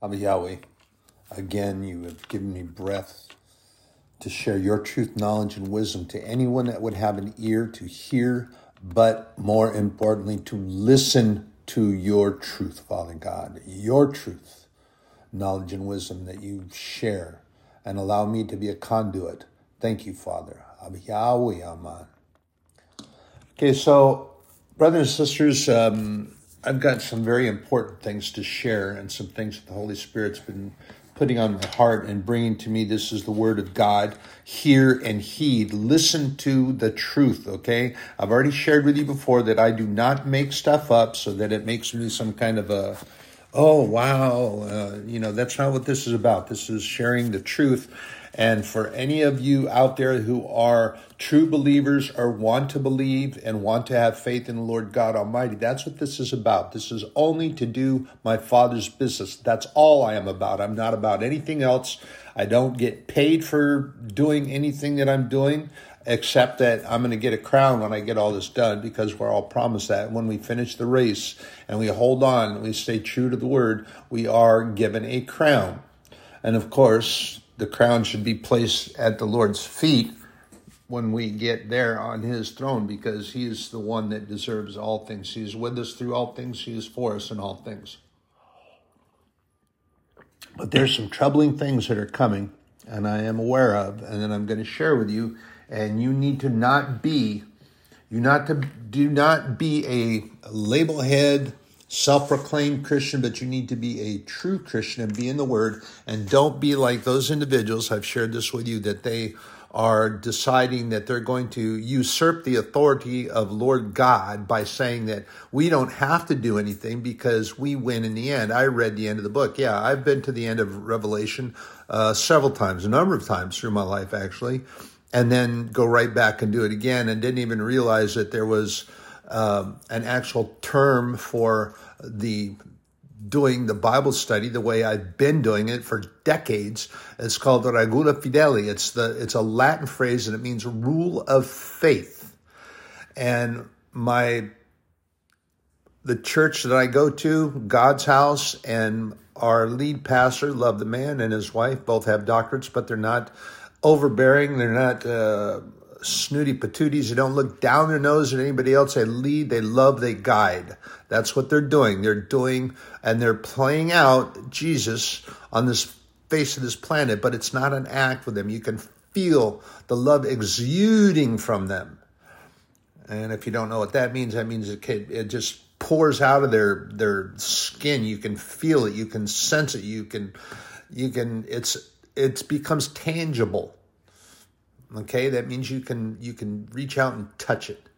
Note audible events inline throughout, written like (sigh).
Abba Yahweh, again, you have given me breath to share your truth, knowledge, and wisdom to anyone that would have an ear to hear, but more importantly, to listen to your truth, Father God, your truth, knowledge, and wisdom that you share, and allow me to be a conduit. Thank you, Father. Yahweh, Aman. Okay, so, brothers and sisters, um, I've got some very important things to share and some things that the Holy Spirit's been putting on my heart and bringing to me. This is the Word of God. Hear and heed. Listen to the truth, okay? I've already shared with you before that I do not make stuff up so that it makes me some kind of a, oh, wow, uh, you know, that's not what this is about. This is sharing the truth and for any of you out there who are true believers or want to believe and want to have faith in the Lord God Almighty, that's what this is about. This is only to do my Father's business. That's all I am about. I'm not about anything else. I don't get paid for doing anything that I'm doing except that I'm going to get a crown when I get all this done because we're all promised that. When we finish the race and we hold on, we stay true to the word, we are given a crown. And of course, the crown should be placed at the Lord's feet when we get there on his throne because he is the one that deserves all things. He is with us through all things, he is for us in all things. But there's some troubling things that are coming, and I am aware of, and then I'm going to share with you. And you need to not be, you not to do not be a label head self proclaimed Christian, but you need to be a true Christian and be in the Word. And don't be like those individuals, I've shared this with you, that they are deciding that they're going to usurp the authority of Lord God by saying that we don't have to do anything because we win in the end. I read the end of the book. Yeah, I've been to the end of Revelation uh, several times, a number of times through my life, actually, and then go right back and do it again and didn't even realize that there was um, an actual term for the doing the Bible study the way I've been doing it for decades. It's called the regula fidei. It's the it's a Latin phrase and it means rule of faith. And my the church that I go to, God's house, and our lead pastor, love the man and his wife, both have doctorates, but they're not overbearing. They're not uh, snooty patooties. They don't look down their nose at anybody else. They lead, they love, they guide. That's what they're doing. They're doing, and they're playing out Jesus on this face of this planet, but it's not an act with them. You can feel the love exuding from them. And if you don't know what that means, that means it, it just pours out of their their skin. You can feel it. You can sense it. You can you can it's it becomes tangible Okay, that means you can you can reach out and touch it.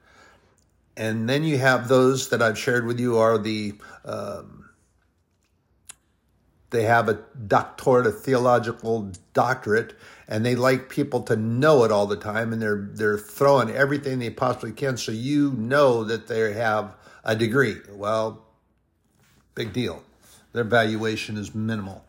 And then you have those that I've shared with you are the um, they have a doctorate, a theological doctorate, and they like people to know it all the time, and they're they're throwing everything they possibly can so you know that they have a degree. Well, big deal. Their valuation is minimal.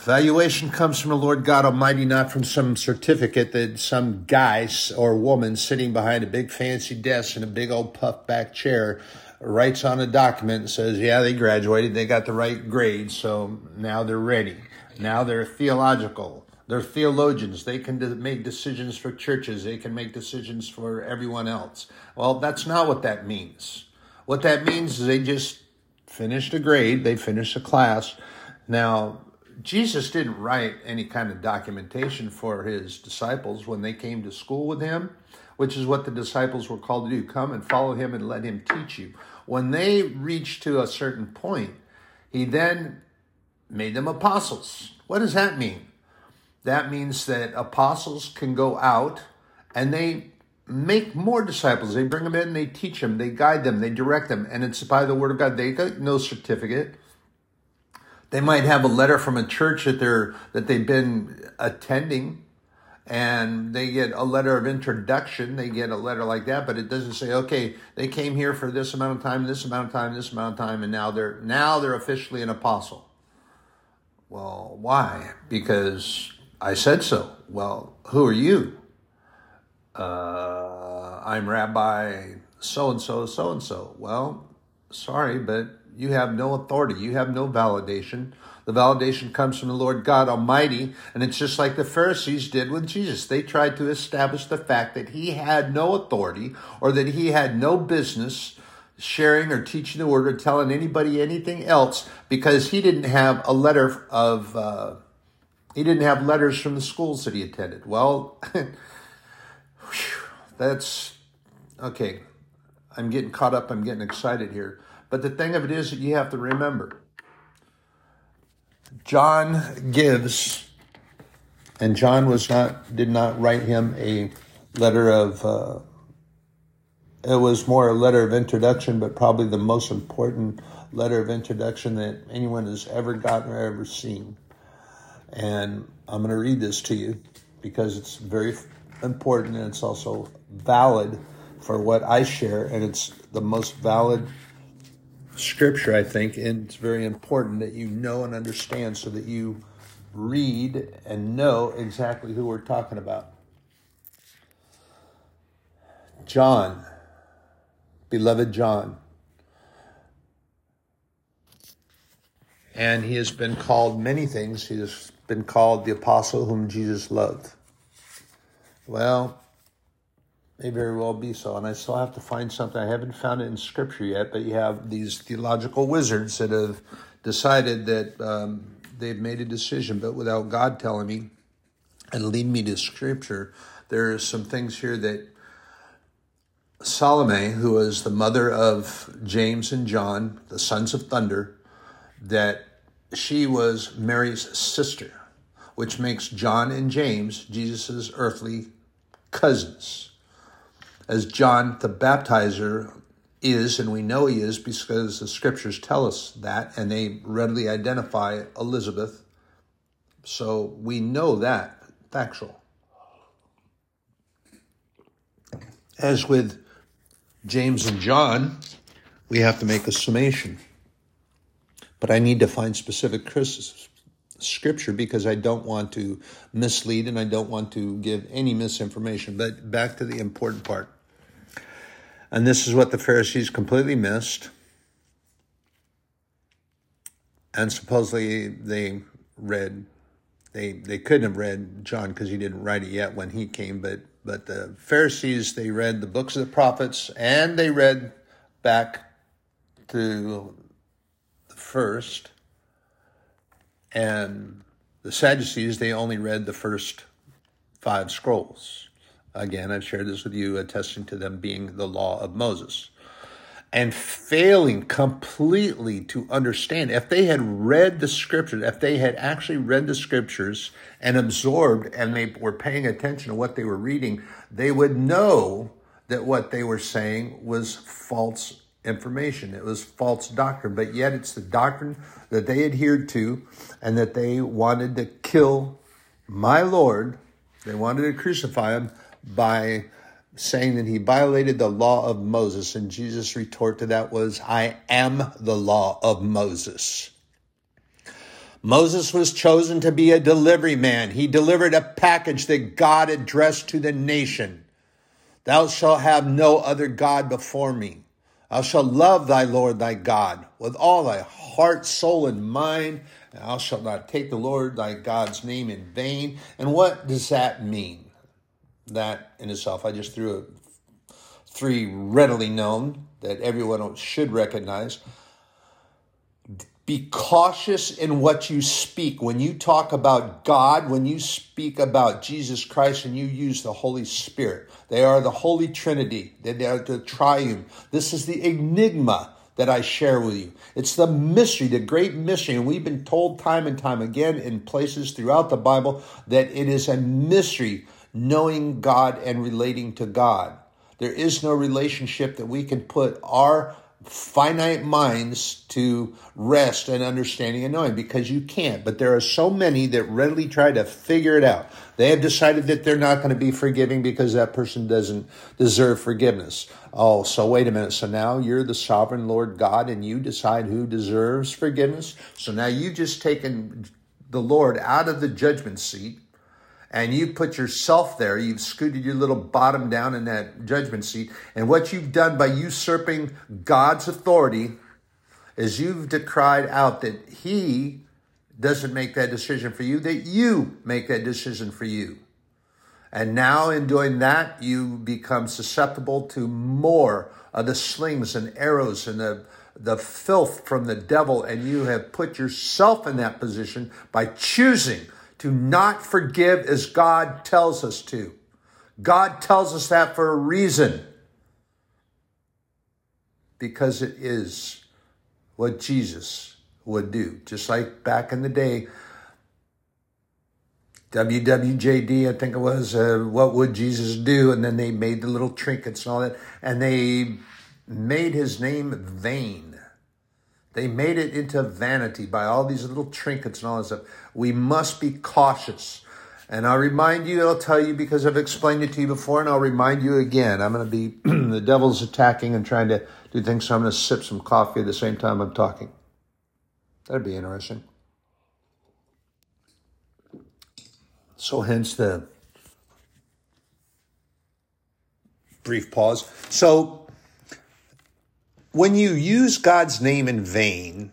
Valuation comes from the Lord God Almighty, not from some certificate that some guy or woman sitting behind a big fancy desk in a big old puff back chair writes on a document and says, yeah, they graduated, they got the right grade, so now they're ready. Now they're theological. They're theologians. They can make decisions for churches. They can make decisions for everyone else. Well, that's not what that means. What that means is they just finished a grade, they finished a class. Now, Jesus didn't write any kind of documentation for his disciples when they came to school with him, which is what the disciples were called to do come and follow him and let him teach you. When they reached to a certain point, he then made them apostles. What does that mean? That means that apostles can go out and they make more disciples. They bring them in, they teach them, they guide them, they direct them, and it's by the word of God. They got no certificate. They might have a letter from a church that they're that they've been attending and they get a letter of introduction. They get a letter like that, but it doesn't say, okay, they came here for this amount of time, this amount of time, this amount of time, and now they're now they're officially an apostle. Well, why? Because I said so. Well, who are you? Uh, I'm Rabbi so and so, so and so. Well, sorry, but You have no authority. You have no validation. The validation comes from the Lord God Almighty. And it's just like the Pharisees did with Jesus. They tried to establish the fact that he had no authority or that he had no business sharing or teaching the word or telling anybody anything else because he didn't have a letter of, uh, he didn't have letters from the schools that he attended. Well, (laughs) that's okay. I'm getting caught up. I'm getting excited here. But the thing of it is that you have to remember John gives, and John was not, did not write him a letter of, uh, it was more a letter of introduction, but probably the most important letter of introduction that anyone has ever gotten or ever seen. And I'm going to read this to you because it's very important and it's also valid for what I share, and it's the most valid scripture, I think, and it's very important that you know and understand so that you read and know exactly who we're talking about. John, beloved John. And he has been called many things. He has been called the apostle whom Jesus loved. Well, may very well be so. And I still have to find something. I haven't found it in scripture yet, but you have these theological wizards that have decided that um, they've made a decision, but without God telling me and leading me to scripture, there are some things here that Salome, who was the mother of James and John, the sons of thunder, that she was Mary's sister, which makes John and James Jesus' earthly cousins as John the Baptizer is, and we know he is because the scriptures tell us that, and they readily identify Elizabeth. So we know that factual. As with James and John, we have to make a summation. But I need to find specific scripture because I don't want to mislead and I don't want to give any misinformation. But back to the important part. And this is what the Pharisees completely missed. And supposedly they read, they, they couldn't have read John because he didn't write it yet when he came, but, but the Pharisees, they read the books of the prophets and they read back to the first. And the Sadducees, they only read the first five scrolls. Again, I've shared this with you, attesting to them being the law of Moses. And failing completely to understand, if they had read the scriptures, if they had actually read the scriptures and absorbed and they were paying attention to what they were reading, they would know that what they were saying was false information. It was false doctrine, but yet it's the doctrine that they adhered to and that they wanted to kill my Lord. They wanted to crucify him by saying that he violated the law of Moses. And Jesus' retort to that was, I am the law of Moses. Moses was chosen to be a delivery man. He delivered a package that God addressed to the nation. Thou shalt have no other God before me. Thou shalt love thy Lord thy God with all thy heart, soul, and mind. Thou shalt not take the Lord thy God's name in vain. And what does that mean? That in itself. I just threw a, three readily known that everyone should recognize. Be cautious in what you speak. When you talk about God, when you speak about Jesus Christ and you use the Holy Spirit, they are the Holy Trinity, they are the triune. This is the enigma that I share with you. It's the mystery, the great mystery. And we've been told time and time again in places throughout the Bible that it is a mystery knowing God and relating to God. There is no relationship that we can put our finite minds to rest and understanding and knowing because you can't. But there are so many that readily try to figure it out. They have decided that they're not going to be forgiving because that person doesn't deserve forgiveness. Oh, so wait a minute. So now you're the sovereign Lord God and you decide who deserves forgiveness. So now you've just taken the Lord out of the judgment seat and you put yourself there. You've scooted your little bottom down in that judgment seat. And what you've done by usurping God's authority is you've decried out that he doesn't make that decision for you, that you make that decision for you. And now, in doing that, you become susceptible to more of the slings and arrows and the, the filth from the devil. And you have put yourself in that position by choosing to not forgive as God tells us to. God tells us that for a reason. Because it is what Jesus would do. Just like back in the day, WWJD, I think it was, uh, What Would Jesus Do? And then they made the little trinkets and all that. And they made his name vain. They made it into vanity by all these little trinkets and all this stuff. We must be cautious. And I'll remind you, I'll tell you because I've explained it to you before, and I'll remind you again. I'm going to be, (clears throat) the devil's attacking and trying to do things, so I'm going to sip some coffee at the same time I'm talking. That'd be interesting. So, hence the brief pause. So, when you use God's name in vain,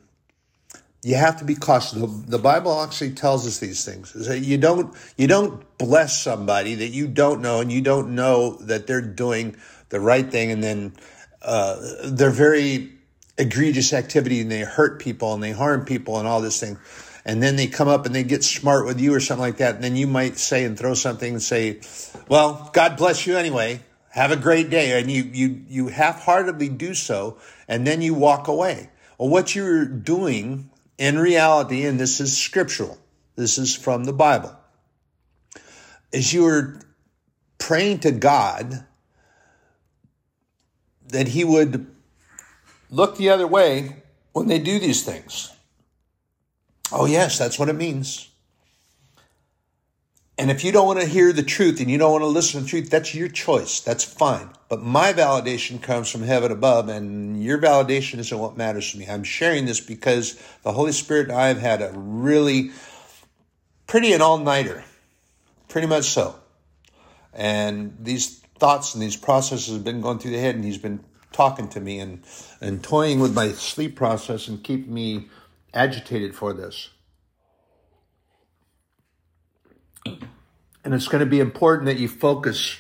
you have to be cautious. The, the, Bible actually tells us these things. That you don't you don't bless somebody that you don't know and you don't know that they're doing the right thing, and then uh, they're very egregious activity and they hurt people and they harm people and all this thing and then they come up and they get smart with you or something like that, and then you might say and throw something and say, "Well, God bless you anyway. Have a great day," and you you you half-heartedly do so, and then you walk away. Well, what you're doing in reality, and this is scriptural, this is from the Bible, is you're praying to God that He would look the other way when they do these things. Oh, yes, that's what it means. And if you don't want to hear the truth and you don't want to listen to the truth, that's your choice. That's fine. But my validation comes from heaven above, and your validation isn't what matters to me. I'm sharing this because the Holy Spirit and I have had a really pretty an all nighter, pretty much so. And these thoughts and these processes have been going through the head, and He's been talking to me and, and toying with my sleep process and keeping me agitated for this. And it's going to be important that you focus.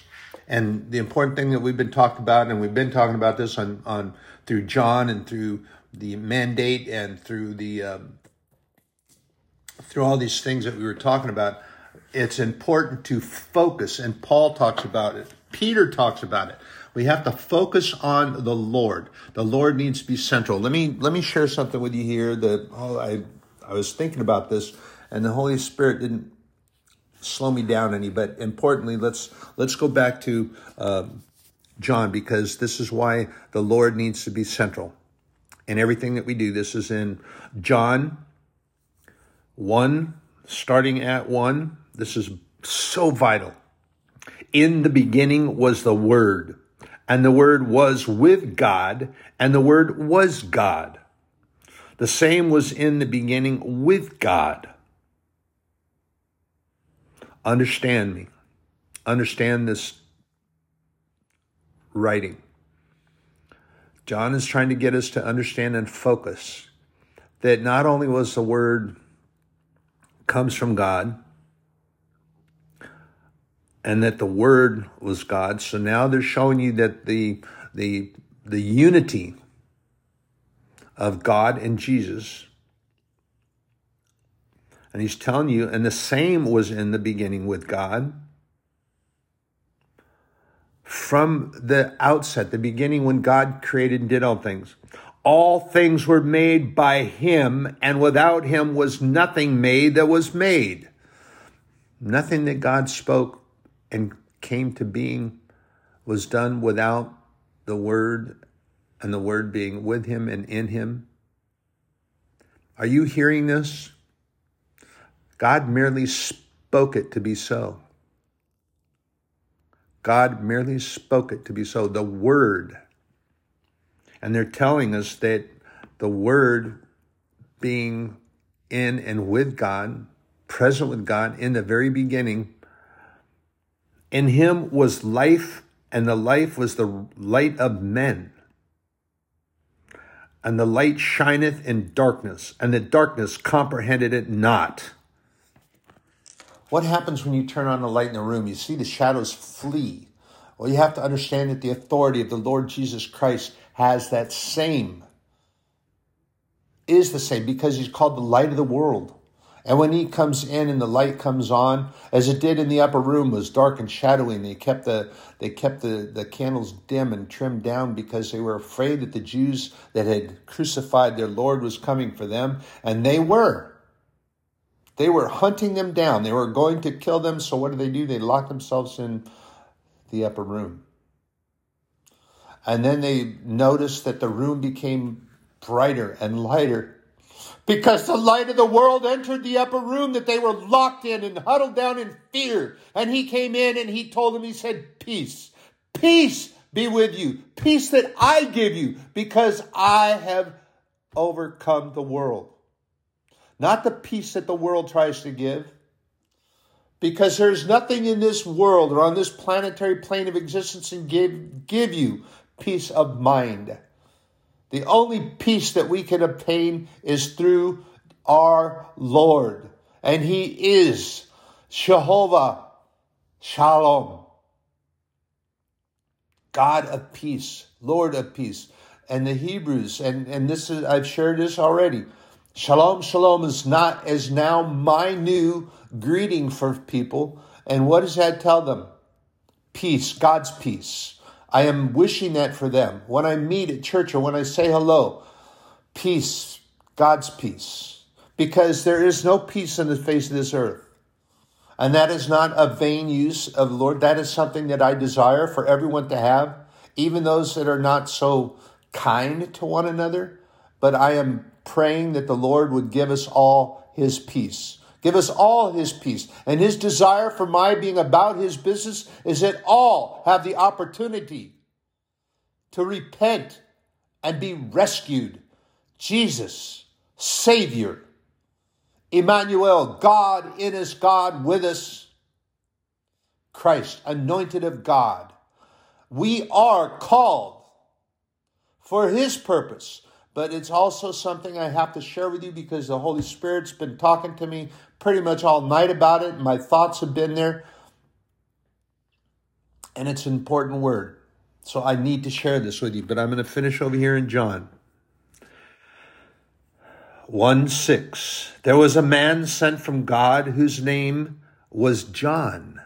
And the important thing that we've been talking about, and we've been talking about this on, on through John and through the mandate and through the um, through all these things that we were talking about, it's important to focus. And Paul talks about it. Peter talks about it. We have to focus on the Lord. The Lord needs to be central. Let me let me share something with you here. That oh, I I was thinking about this, and the Holy Spirit didn't slow me down any. But importantly, let's let's go back to um, John because this is why the Lord needs to be central in everything that we do. This is in John one, starting at one. This is so vital. In the beginning was the Word and the Word was with God, and the Word was God. The same was in the beginning with God. Understand me. Understand this writing. John is trying to get us to understand and focus that not only was the Word comes from God, and that the word was God. So now they're showing you that the the the unity of God and Jesus. And he's telling you, and the same was in the beginning with God. From the outset, the beginning when God created and did all things. All things were made by him, and without him was nothing made that was made. Nothing that God spoke and came to being was done without the Word and the Word being with him and in him? Are you hearing this? God merely spoke it to be so. God merely spoke it to be so. The Word. And they're telling us that the Word being in and with God, present with God in the very beginning, in him was life, and the life was the light of men. and the light shineth in darkness, and the darkness comprehended it not. What happens when you turn on the light in the room? You see the shadows flee. Well, you have to understand that the authority of the Lord Jesus Christ has that same, is the same, because he's called the light of the world. And when he comes in and the light comes on, as it did in the upper room, was dark and shadowy, and they kept the they kept the, the candles dim and trimmed down because they were afraid that the Jews that had crucified their Lord was coming for them, and they were. They were hunting them down. They were going to kill them. So what did they do? They locked themselves in the upper room. And then they noticed that the room became brighter and lighter because the light of the world entered the upper room that they were locked in and huddled down in fear. And he came in and he told them, he said, Peace, peace be with you, peace that I give you, because I have overcome the world. Not the peace that the world tries to give. Because there's nothing in this world or on this planetary plane of existence and give, give you peace of mind. The only peace that we can obtain is through our Lord. And He is Jehovah Shalom. God of peace, Lord of peace. And the Hebrews, and, and this is I've shared this already. Shalom, shalom is not is now my new greeting for people. And what does that tell them? Peace, God's peace. I am wishing that for them. When I meet at church or when I say hello, peace, God's peace. Because there is no peace on the face of this earth. And that is not a vain use of the Lord. That is something that I desire for everyone to have, even those that are not so kind to one another. But I am praying that the Lord would give us all his peace. Give us all his peace. And his desire for my being about his business is that all have the opportunity to repent and be rescued. Jesus, Savior, Emmanuel, God in us, God with us, Christ, anointed of God. We are called for his purpose but it's also something I have to share with you because the Holy Spirit's been talking to me pretty much all night about it. My thoughts have been there. And it's an important word. So I need to share this with you, but I'm going to finish over here in John. 1 6. There was a man sent from God whose name was John.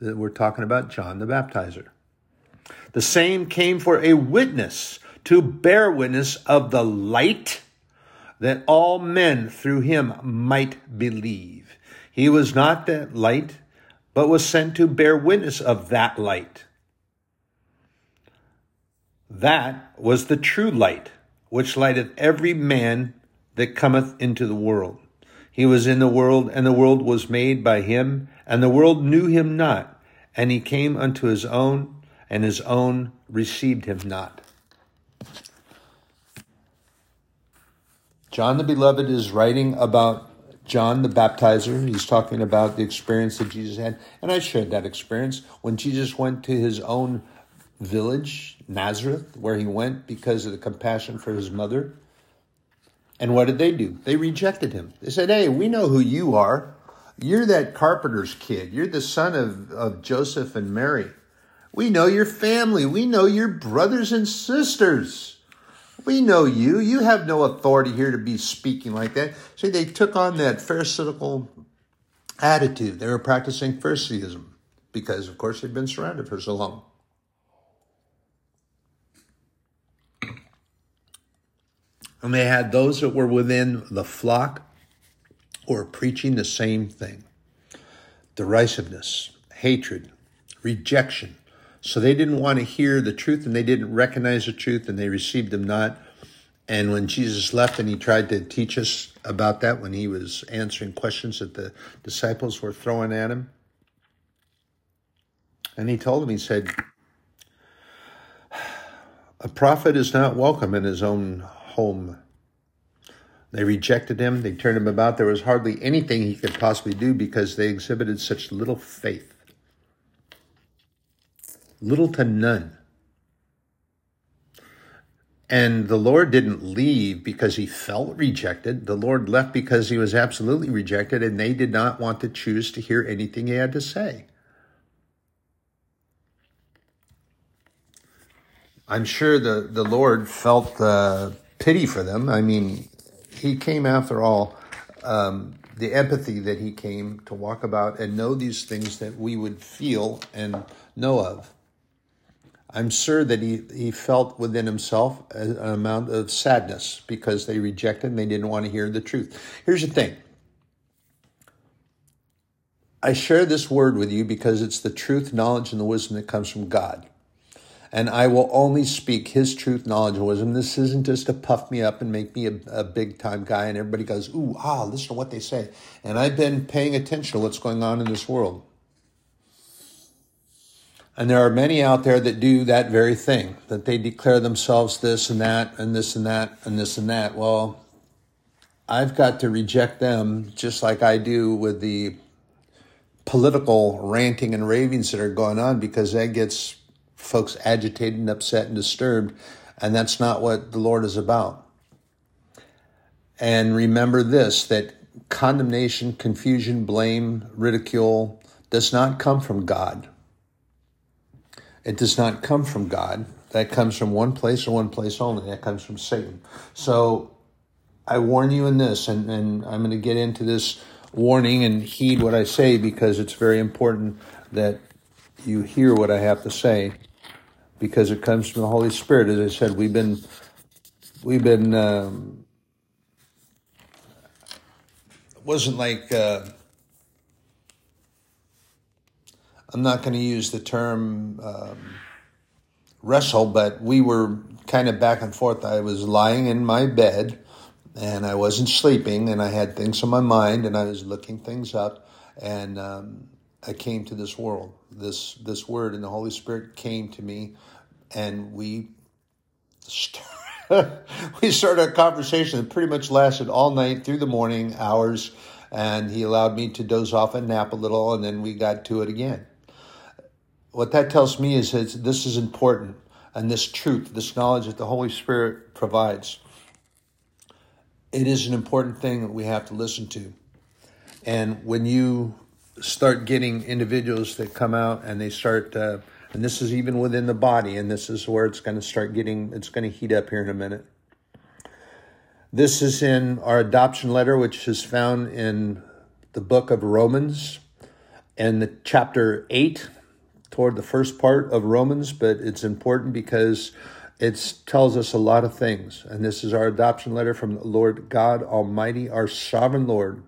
We're talking about John the Baptizer. The same came for a witness to bear witness of the light that all men through him might believe. He was not that light, but was sent to bear witness of that light. That was the true light, which lighteth every man that cometh into the world. He was in the world, and the world was made by him, and the world knew him not. And he came unto his own, and his own received him not. John the Beloved is writing about John the Baptizer. He's talking about the experience that Jesus had. And I shared that experience when Jesus went to his own village, Nazareth, where he went because of the compassion for his mother. And what did they do? They rejected him. They said, Hey, we know who you are. You're that carpenter's kid. You're the son of, of Joseph and Mary. We know your family. We know your brothers and sisters. We know you. You have no authority here to be speaking like that. See, they took on that Pharisaical attitude. They were practicing Pharisaism because, of course, they'd been surrounded for so long. And they had those that were within the flock who were preaching the same thing derisiveness, hatred, rejection, so they didn't want to hear the truth and they didn't recognize the truth and they received them not. And when Jesus left and he tried to teach us about that when he was answering questions that the disciples were throwing at him, and he told them, he said, A prophet is not welcome in his own home. They rejected him, they turned him about. There was hardly anything he could possibly do because they exhibited such little faith little to none. And the Lord didn't leave because he felt rejected. The Lord left because he was absolutely rejected, and they did not want to choose to hear anything he had to say. I'm sure the, the Lord felt uh, pity for them. I mean, he came after all, um, the empathy that he came to walk about and know these things that we would feel and know of. I'm sure that he, he felt within himself an amount of sadness because they rejected and they didn't want to hear the truth. Here's the thing I share this word with you because it's the truth, knowledge, and the wisdom that comes from God. And I will only speak his truth, knowledge, and wisdom. This isn't just to puff me up and make me a, a big time guy and everybody goes, ooh, ah, listen to what they say. And I've been paying attention to what's going on in this world. And there are many out there that do that very thing, that they declare themselves this and that, and this and that, and this and that. Well, I've got to reject them just like I do with the political ranting and ravings that are going on because that gets folks agitated and upset and disturbed. And that's not what the Lord is about. And remember this that condemnation, confusion, blame, ridicule does not come from God. It does not come from God. That comes from one place and one place only. That comes from Satan. So I warn you in this, and, and I'm going to get into this warning and heed what I say because it's very important that you hear what I have to say because it comes from the Holy Spirit. As I said, we've been we've been um, it wasn't like uh, I'm not going to use the term um, wrestle, but we were kind of back and forth. I was lying in my bed and I wasn't sleeping, and I had things on my mind, and I was looking things up, and um, I came to this world. This this word and the Holy Spirit came to me, and we. (laughs) we started a conversation that pretty much lasted all night through the morning hours, and he allowed me to doze off and nap a little, and then we got to it again what that tells me is that this is important and this truth, this knowledge that the Holy Spirit provides, it is an important thing that we have to listen to. And when you start getting individuals that come out and they start, uh, and this is even within the body, and this is where it's going to start getting, it's going to heat up here in a minute. This is in our adoption letter, which is found in the book of Romans and the chapter 8 toward the first part of Romans, but it's important because it tells us a lot of things. And this is our adoption letter from the Lord God Almighty, our sovereign Lord,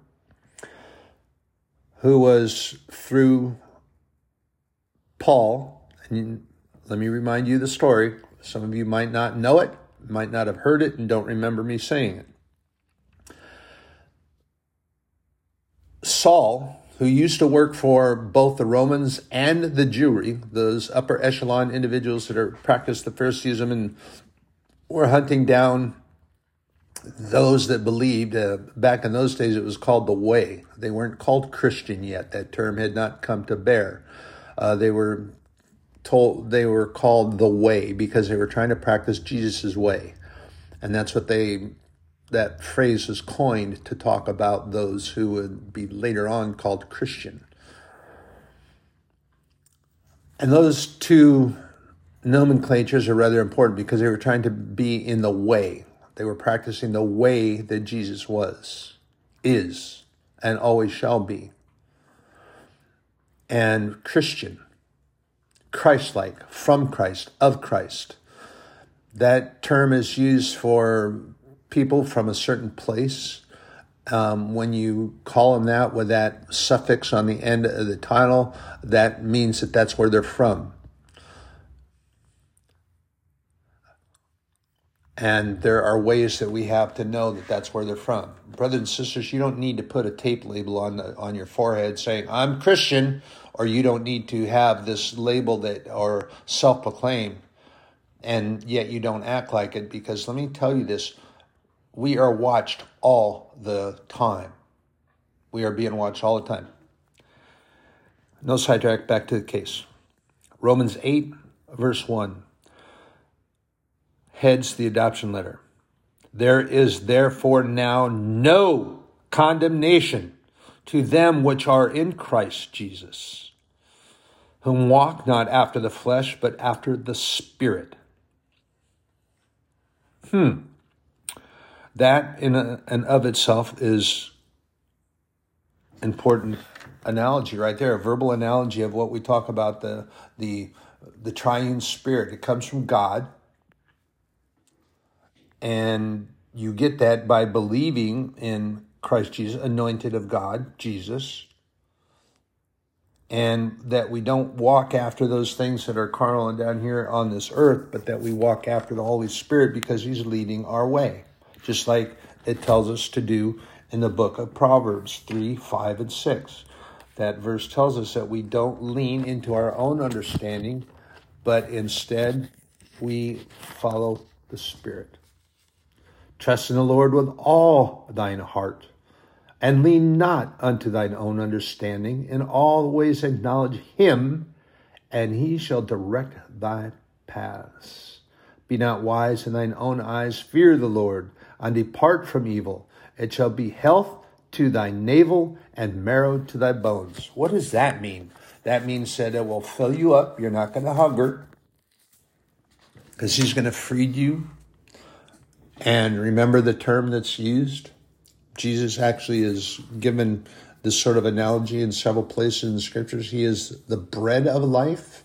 who was through Paul. And let me remind you the story. Some of you might not know it, might not have heard it, and don't remember me saying it. Saul who used to work for both the Romans and the Jewry, those upper echelon individuals that are practiced the Phariseeism and were hunting down those that believed. Uh, back in those days, it was called the Way. They weren't called Christian yet. That term had not come to bear. Uh, they were told they were called the Way because they were trying to practice Jesus's way, and that's what they that phrase was coined to talk about those who would be later on called Christian. And those two nomenclatures are rather important because they were trying to be in the way. They were practicing the way that Jesus was, is, and always shall be. And Christian, Christ like, from Christ, of Christ. That term is used for people from a certain place. Um, when you call them that with that suffix on the end of the title, that means that that's where they're from. And there are ways that we have to know that that's where they're from. Brothers and sisters, you don't need to put a tape label on the, on your forehead saying I'm Christian, or you don't need to have this label that or self proclaim, and yet you don't act like it. Because let me tell you this: we are watched all the time. We are being watched all the time. No sidetrack, back to the case. Romans 8, verse 1. heads the adoption letter. There is therefore now no condemnation to them which are in Christ Jesus, whom walk not after the flesh, but after the Spirit. Hmm. That in a, and of itself is important analogy right there, a verbal analogy of what we talk about the the the triune spirit. It comes from God. And you get that by believing in Christ Jesus, anointed of God, Jesus. And that we don't walk after those things that are carnal and down here on this earth, but that we walk after the Holy Spirit because He's leading our way, just like it tells us to do in the book of Proverbs 3, 5, and 6. That verse tells us that we don't lean into our own understanding, but instead we follow the Spirit. Trust in the Lord with all thine heart, and lean not unto thine own understanding. In all ways acknowledge him, and he shall direct thy paths. Be not wise in thine own eyes, fear the Lord, and depart from evil. It shall be health to thy navel and marrow to thy bones. What does that mean? That means that it will fill you up. You're not going to hunger because he's going to feed you. And remember the term that's used? Jesus actually is given this sort of analogy in several places in the scriptures. He is the bread of life.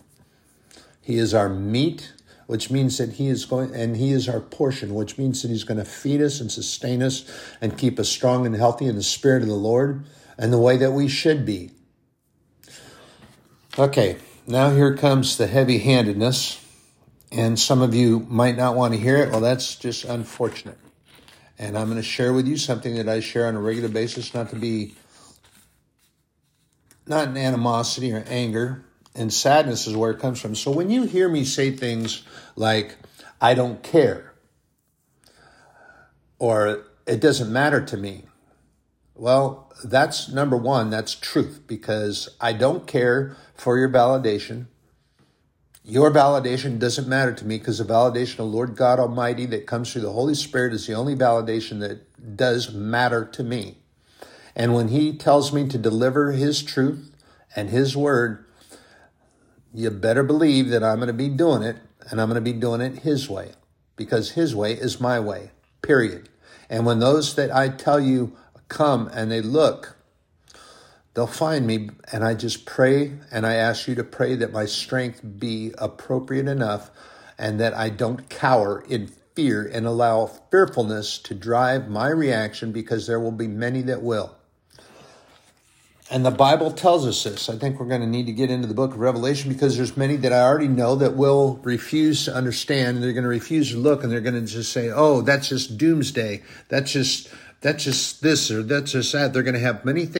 He is our meat, which means that he is going, and he is our portion, which means that he's going to feed us and sustain us and keep us strong and healthy in the spirit of the Lord and the way that we should be. Okay, now here comes the heavy handedness. And some of you might not want to hear it. Well, that's just unfortunate. And I'm going to share with you something that I share on a regular basis, not to be, not in animosity or anger. And sadness is where it comes from. So when you hear me say things like, I don't care, or it doesn't matter to me, well, that's number one, that's truth, because I don't care for your validation. Your validation doesn't matter to me because the validation of Lord God Almighty that comes through the Holy Spirit is the only validation that does matter to me. And when He tells me to deliver His truth and His word, you better believe that I'm going to be doing it and I'm going to be doing it His way because His way is my way, period. And when those that I tell you come and they look, they'll find me. And I just pray and I ask you to pray that my strength be appropriate enough and that I don't cower in fear and allow fearfulness to drive my reaction because there will be many that will. And the Bible tells us this. I think we're going to need to get into the book of Revelation because there's many that I already know that will refuse to understand. And they're going to refuse to look and they're going to just say, oh, that's just doomsday. That's just, that's just this or that's just that. They're going to have many things